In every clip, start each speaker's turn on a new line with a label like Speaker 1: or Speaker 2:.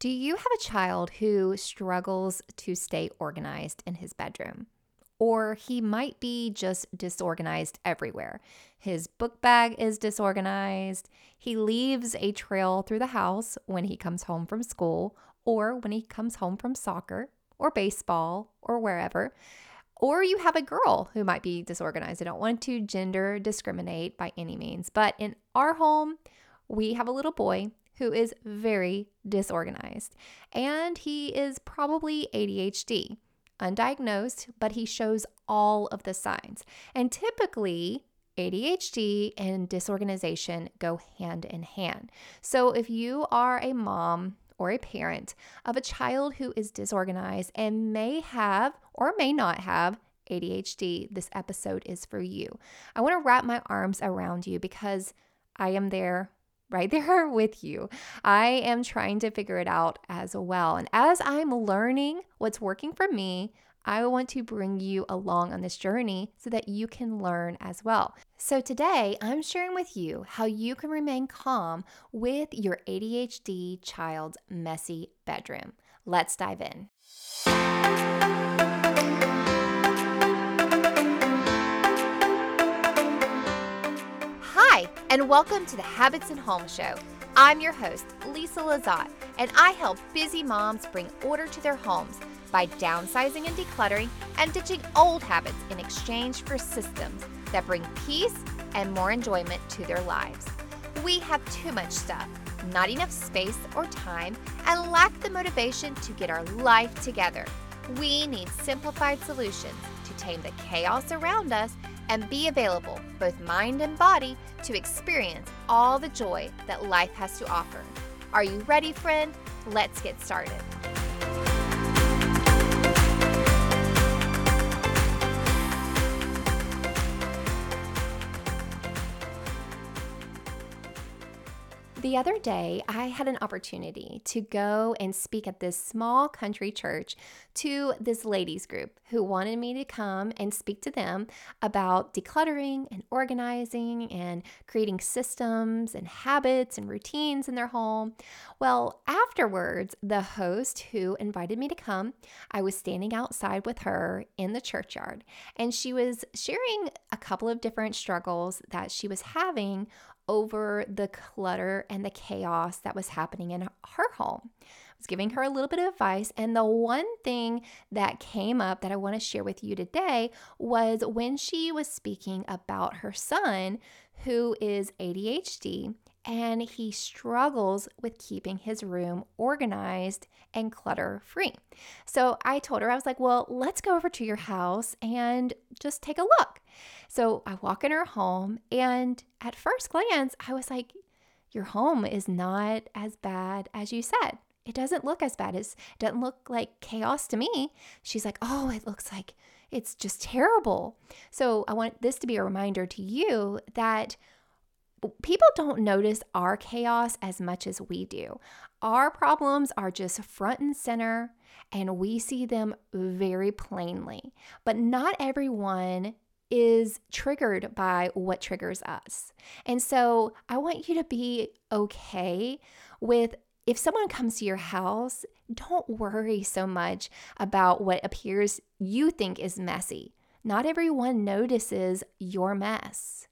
Speaker 1: Do you have a child who struggles to stay organized in his bedroom? Or he might be just disorganized everywhere. His book bag is disorganized. He leaves a trail through the house when he comes home from school or when he comes home from soccer or baseball or wherever. Or you have a girl who might be disorganized. I don't want to gender discriminate by any means, but in our home, we have a little boy who is very disorganized, and he is probably ADHD. Undiagnosed, but he shows all of the signs. And typically, ADHD and disorganization go hand in hand. So, if you are a mom or a parent of a child who is disorganized and may have or may not have ADHD, this episode is for you. I want to wrap my arms around you because I am there right there with you. I am trying to figure it out as well. And as I'm learning what's working for me, I want to bring you along on this journey so that you can learn as well. So, today I'm sharing with you how you can remain calm with your ADHD child's messy bedroom. Let's dive in. And welcome to the Habits and Home Show. I'm your host, Lisa Lazat, and I help busy moms bring order to their homes by downsizing and decluttering and ditching old habits in exchange for systems that bring peace and more enjoyment to their lives. We have too much stuff, not enough space or time, and lack the motivation to get our life together. We need simplified solutions tame the chaos around us and be available, both mind and body, to experience all the joy that life has to offer. Are you ready, friend? Let's get started. The other day, I had an opportunity to go and speak at this small country church to this ladies group who wanted me to come and speak to them about decluttering and organizing and creating systems and habits and routines in their home. Well, afterwards, the host who invited me to come, I was standing outside with her in the churchyard, and she was sharing a couple of different struggles that she was having over the clutter and the chaos that was happening in her home. I was giving her a little bit of advice, and the one thing that came up that I want to share with you today was when she was speaking about her son who is ADHD and he struggles with keeping his room organized and clutter free. So I told her, I was like, well, let's go over to your house and just take a look. So I walk in her home, and at first glance, I was like, your home is not as bad as you said. It doesn't look as bad as it doesn't look like chaos to me. She's like, "Oh, it looks like it's just terrible." So, I want this to be a reminder to you that people don't notice our chaos as much as we do. Our problems are just front and center, and we see them very plainly. But not everyone is triggered by what triggers us. And so I want you to be okay with if someone comes to your house, don't worry so much about what appears you think is messy. Not everyone notices your mess.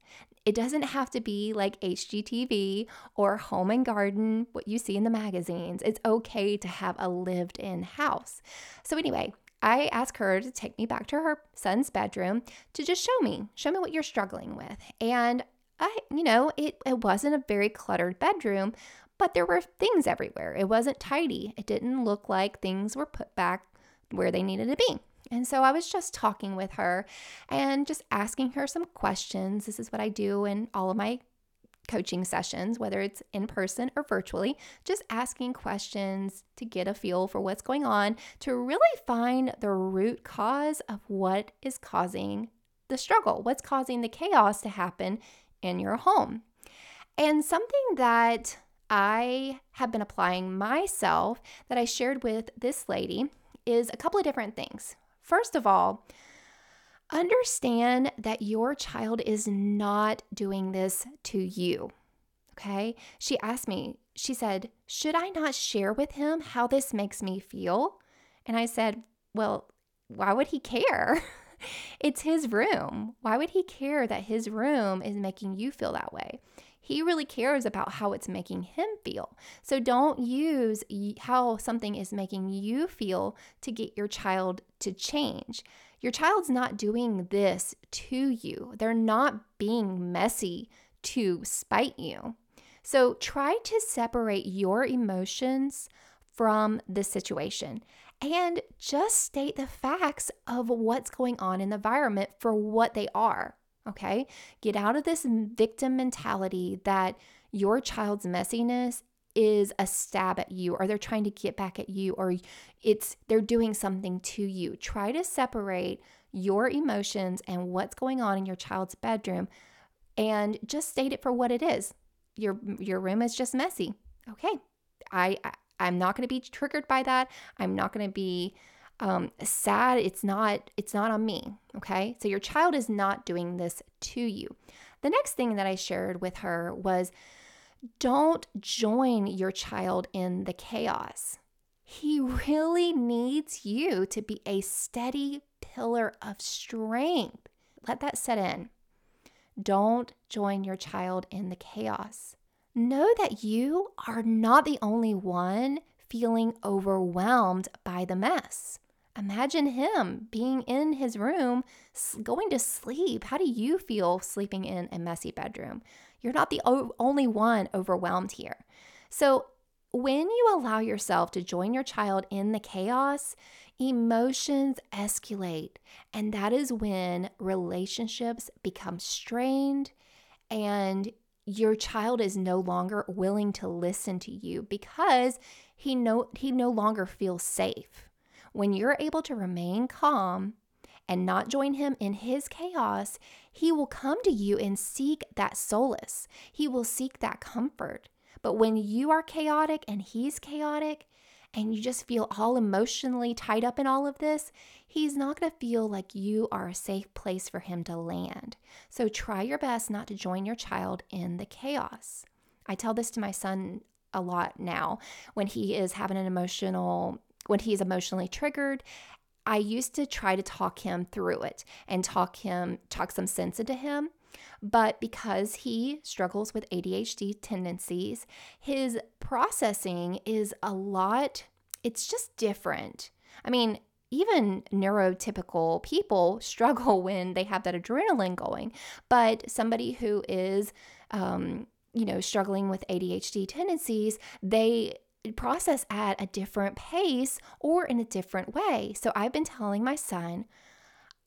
Speaker 1: It doesn't have to be like HGTV or home and garden, what you see in the magazines. It's okay to have a lived in house. So, anyway, I asked her to take me back to her son's bedroom to just show me, show me what you're struggling with. And I, you know, it, it wasn't a very cluttered bedroom, but there were things everywhere. It wasn't tidy. It didn't look like things were put back where they needed to be. And so I was just talking with her and just asking her some questions. This is what I do in all of my coaching sessions, whether it's in person or virtually, just asking questions to get a feel for what's going on, to really find the root cause of what is causing the struggle, what's causing the chaos to happen in your home. And something that I have been applying myself that I shared with this lady is a couple of different things. First of all, Understand that your child is not doing this to you. Okay. She asked me, she said, Should I not share with him how this makes me feel? And I said, Well, why would he care? it's his room. Why would he care that his room is making you feel that way? He really cares about how it's making him feel. So don't use how something is making you feel to get your child to change. Your child's not doing this to you, they're not being messy to spite you. So try to separate your emotions from the situation and just state the facts of what's going on in the environment for what they are. Okay. Get out of this victim mentality that your child's messiness is a stab at you or they're trying to get back at you or it's they're doing something to you. Try to separate your emotions and what's going on in your child's bedroom and just state it for what it is. Your your room is just messy. Okay. I, I I'm not going to be triggered by that. I'm not going to be um, sad. It's not. It's not on me. Okay. So your child is not doing this to you. The next thing that I shared with her was, don't join your child in the chaos. He really needs you to be a steady pillar of strength. Let that set in. Don't join your child in the chaos know that you are not the only one feeling overwhelmed by the mess. Imagine him being in his room, going to sleep. How do you feel sleeping in a messy bedroom? You're not the only one overwhelmed here. So, when you allow yourself to join your child in the chaos, emotions escalate. And that is when relationships become strained and your child is no longer willing to listen to you because he no he no longer feels safe. When you're able to remain calm and not join him in his chaos, he will come to you and seek that solace. He will seek that comfort. But when you are chaotic and he's chaotic, and you just feel all emotionally tied up in all of this, he's not going to feel like you are a safe place for him to land. So try your best not to join your child in the chaos. I tell this to my son a lot now when he is having an emotional when he's emotionally triggered I used to try to talk him through it and talk him talk some sense into him but because he struggles with ADHD tendencies, his processing is a lot, it's just different. I mean, even neurotypical people struggle when they have that adrenaline going, but somebody who is, um, you know, struggling with ADHD tendencies, they process at a different pace or in a different way. So I've been telling my son,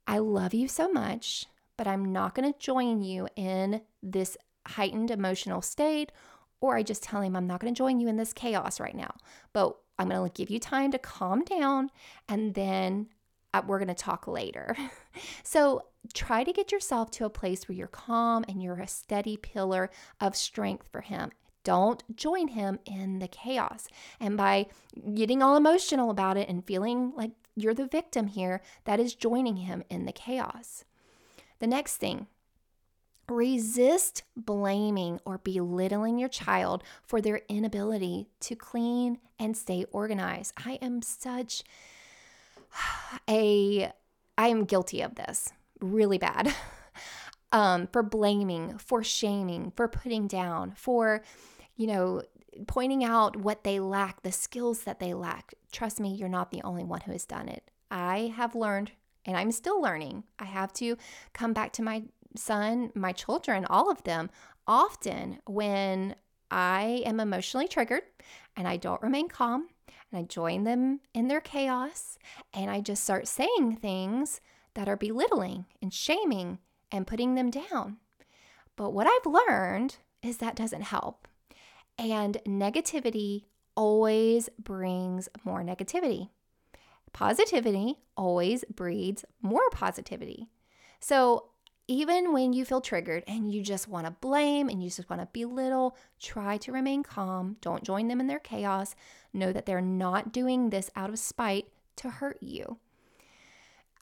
Speaker 1: I love you so much but I'm not going to join you in this heightened emotional state. Or I just tell him, I'm not going to join you in this chaos right now, but I'm going to give you time to calm down and then uh, we're going to talk later. so try to get yourself to a place where you're calm and you're a steady pillar of strength for him. Don't join him in the chaos. And by getting all emotional about it and feeling like you're the victim here, that is joining him in the chaos. The next thing, resist blaming or belittling your child for their inability to clean and stay organized. I am such a I am guilty of this really bad. um, for blaming, for shaming, for putting down, for, you know, pointing out what they lack, the skills that they lack. Trust me, you're not the only one who has done it. I have learned and I'm still learning. I have to come back to my son, my children, all of them often when I am emotionally triggered and I don't remain calm and I join them in their chaos and I just start saying things that are belittling and shaming and putting them down. But what I've learned is that doesn't help. And negativity always brings more negativity. Positivity always breeds more positivity. So, even when you feel triggered and you just want to blame and you just want to belittle, try to remain calm. Don't join them in their chaos. Know that they're not doing this out of spite to hurt you.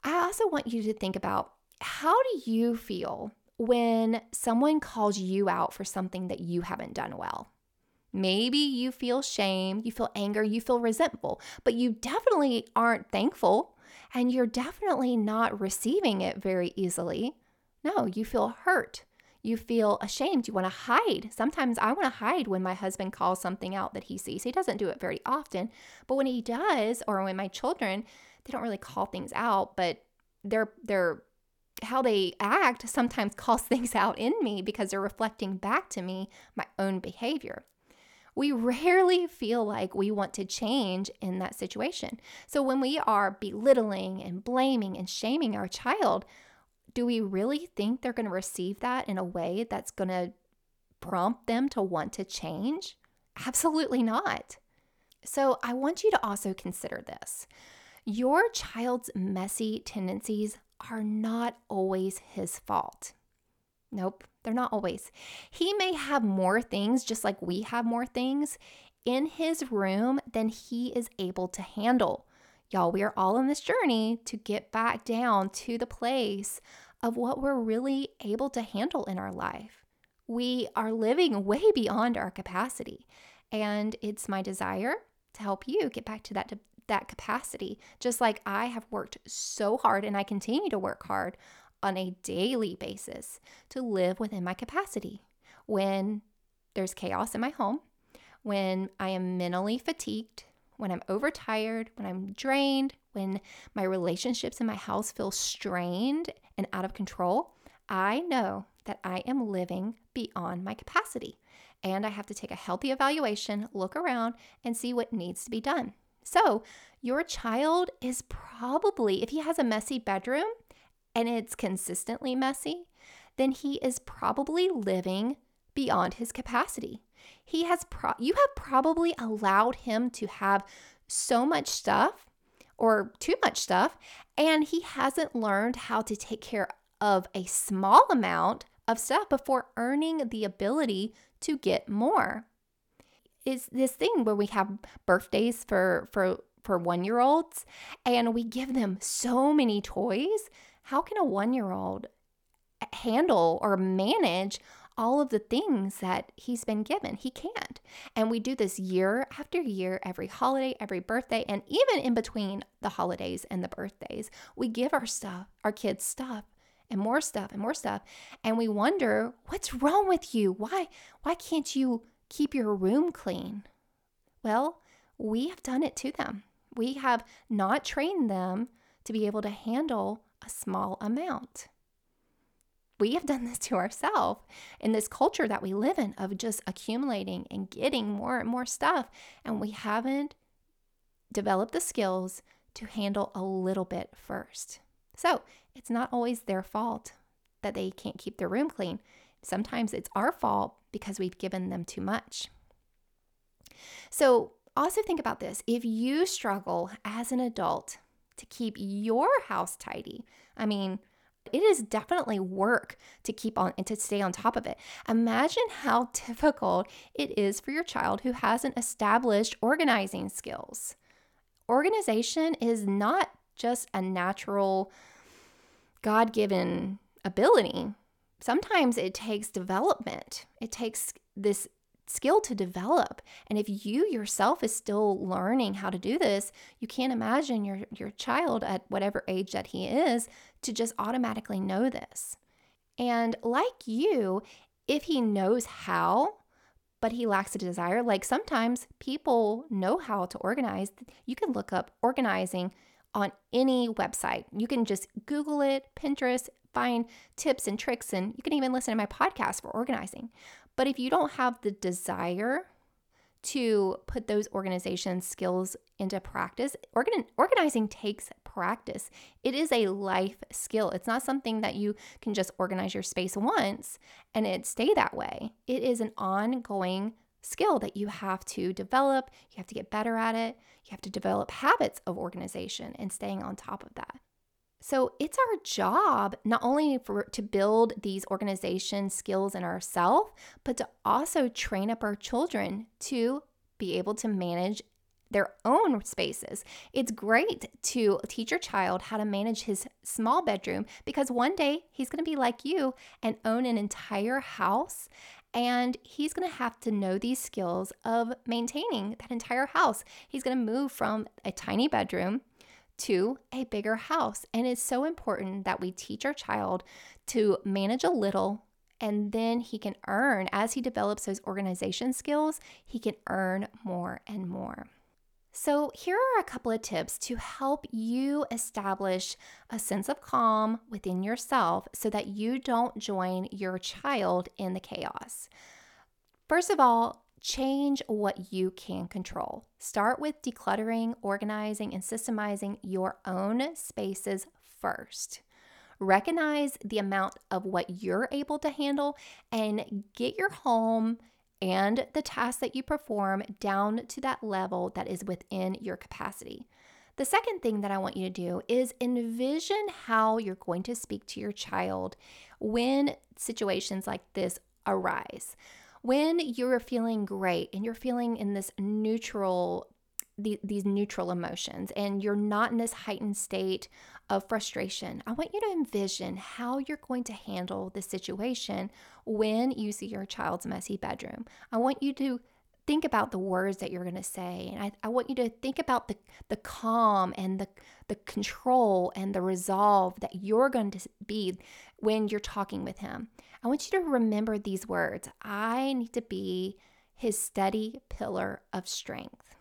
Speaker 1: I also want you to think about how do you feel when someone calls you out for something that you haven't done well? Maybe you feel shame, you feel anger, you feel resentful, but you definitely aren't thankful and you're definitely not receiving it very easily. No, you feel hurt. You feel ashamed. You want to hide. Sometimes I want to hide when my husband calls something out that he sees. He doesn't do it very often, but when he does, or when my children, they don't really call things out, but they're they're how they act sometimes calls things out in me because they're reflecting back to me my own behavior. We rarely feel like we want to change in that situation. So when we are belittling and blaming and shaming our child, do we really think they're going to receive that in a way that's going to prompt them to want to change? Absolutely not. So I want you to also consider this. Your child's messy tendencies are not always his fault. Nope, they're not always. He may have more things, just like we have more things, in his room than he is able to handle. Y'all, we are all on this journey to get back down to the place of what we're really able to handle in our life. We are living way beyond our capacity. And it's my desire to help you get back to that, that capacity, just like I have worked so hard and I continue to work hard on a daily basis to live within my capacity. When there's chaos in my home, when I am mentally fatigued, when I'm overtired, when I'm drained, when my relationships in my house feel strained and out of control, I know that I am living beyond my capacity. And I have to take a healthy evaluation, look around, and see what needs to be done. So, your child is probably, if he has a messy bedroom, and it's consistently messy, then he is probably living beyond his capacity. He has pro- you have probably allowed him to have so much stuff or too much stuff and he hasn't learned how to take care of a small amount of stuff before earning the ability to get more. Is this thing where we have birthdays for for for 1-year-olds and we give them so many toys how can a one year old handle or manage all of the things that he's been given? He can't. And we do this year after year, every holiday, every birthday, and even in between the holidays and the birthdays, we give our stuff, our kids stuff and more stuff and more stuff and we wonder what's wrong with you why why can't you keep your room clean well we have done it to them we have not trained them to be able to handle a small amount. We have done this to ourselves in this culture that we live in of just accumulating and getting more and more stuff, and we haven't developed the skills to handle a little bit first. So it's not always their fault that they can't keep their room clean. Sometimes it's our fault because we've given them too much. So also think about this if you struggle as an adult to keep your house tidy. I mean, it is definitely work to keep on and to stay on top of it. Imagine how difficult it is for your child who hasn't established organizing skills. Organization is not just a natural, God given ability. Sometimes it takes development, it takes this skill to develop. And if you yourself is still learning how to do this, you can't imagine your your child at whatever age that he is to just automatically know this. And like you, if he knows how, but he lacks a desire, like sometimes people know how to organize. You can look up organizing on any website. You can just Google it, Pinterest, find tips and tricks, and you can even listen to my podcast for organizing. But if you don't have the desire to put those organization skills into practice, organ- organizing takes practice. It is a life skill. It's not something that you can just organize your space once and it stay that way. It is an ongoing skill that you have to develop. You have to get better at it. You have to develop habits of organization and staying on top of that. So it's our job not only for to build these organization skills in ourselves, but to also train up our children to be able to manage their own spaces. It's great to teach your child how to manage his small bedroom because one day he's going to be like you and own an entire house. And he's going to have to know these skills of maintaining that entire house. He's going to move from a tiny bedroom to a bigger house. And it's so important that we teach our child to manage a little and then he can earn, as he develops those organization skills, he can earn more and more. So, here are a couple of tips to help you establish a sense of calm within yourself so that you don't join your child in the chaos. First of all, change what you can control. Start with decluttering, organizing, and systemizing your own spaces first. Recognize the amount of what you're able to handle and get your home and the tasks that you perform down to that level that is within your capacity. The second thing that I want you to do is envision how you're going to speak to your child when situations like this arise. When you're feeling great and you're feeling in this neutral the, these neutral emotions and you're not in this heightened state of frustration, I want you to envision how you're going to handle the situation when you see your child's messy bedroom. I want you to think about the words that you're going to say and I, I want you to think about the, the calm and the, the control and the resolve that you're going to be when you're talking with him. I want you to remember these words. I need to be his steady pillar of strength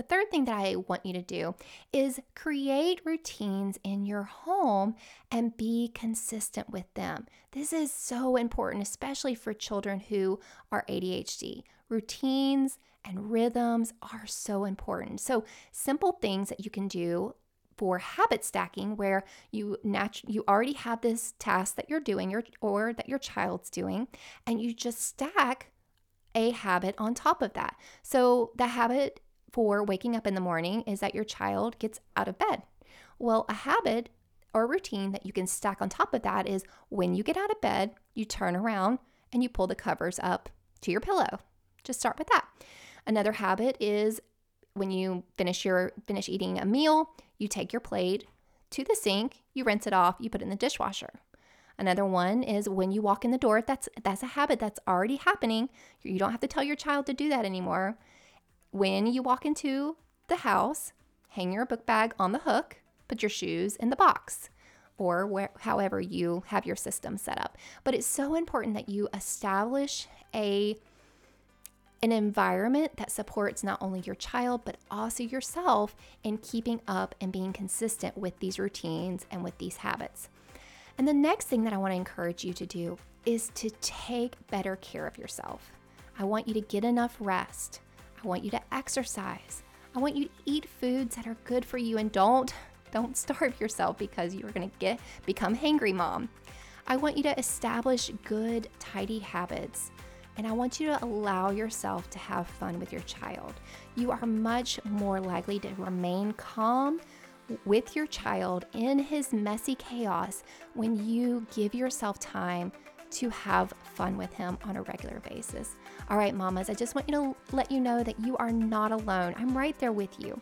Speaker 1: the third thing that I want you to do is create routines in your home and be consistent with them. This is so important, especially for children who are ADHD. Routines and rhythms are so important. So, simple things that you can do for habit stacking where you natu- you already have this task that you're doing or, or that your child's doing and you just stack a habit on top of that. So the habit for waking up in the morning is that your child gets out of bed. Well, a habit or routine that you can stack on top of that is when you get out of bed, you turn around and you pull the covers up to your pillow. Just start with that. Another habit is when you finish your finish eating a meal, you take your plate to the sink, you rinse it off, you put it in the dishwasher. Another one is when you walk in the door, that's that's a habit that's already happening. You don't have to tell your child to do that anymore. When you walk into the house, hang your book bag on the hook, put your shoes in the box or where, however you have your system set up. But it's so important that you establish a an environment that supports not only your child but also yourself in keeping up and being consistent with these routines and with these habits. And the next thing that I want to encourage you to do is to take better care of yourself. I want you to get enough rest. I want you to exercise. I want you to eat foods that are good for you and don't don't starve yourself because you're going to get become hangry mom. I want you to establish good tidy habits. And I want you to allow yourself to have fun with your child. You are much more likely to remain calm with your child in his messy chaos when you give yourself time to have fun with him on a regular basis. All right, mamas, I just want you to let you know that you are not alone. I'm right there with you.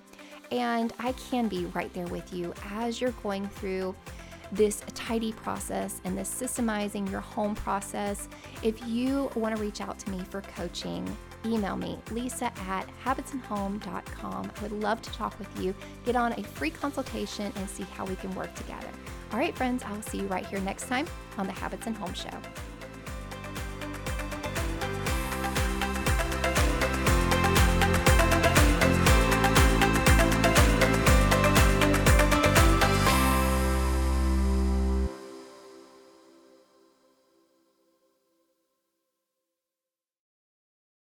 Speaker 1: And I can be right there with you as you're going through this tidy process and this systemizing your home process. If you want to reach out to me for coaching, email me, lisa at habitsandhome.com. I would love to talk with you, get on a free consultation, and see how we can work together. All right, friends, I will see you right here next time on the Habits and Home Show.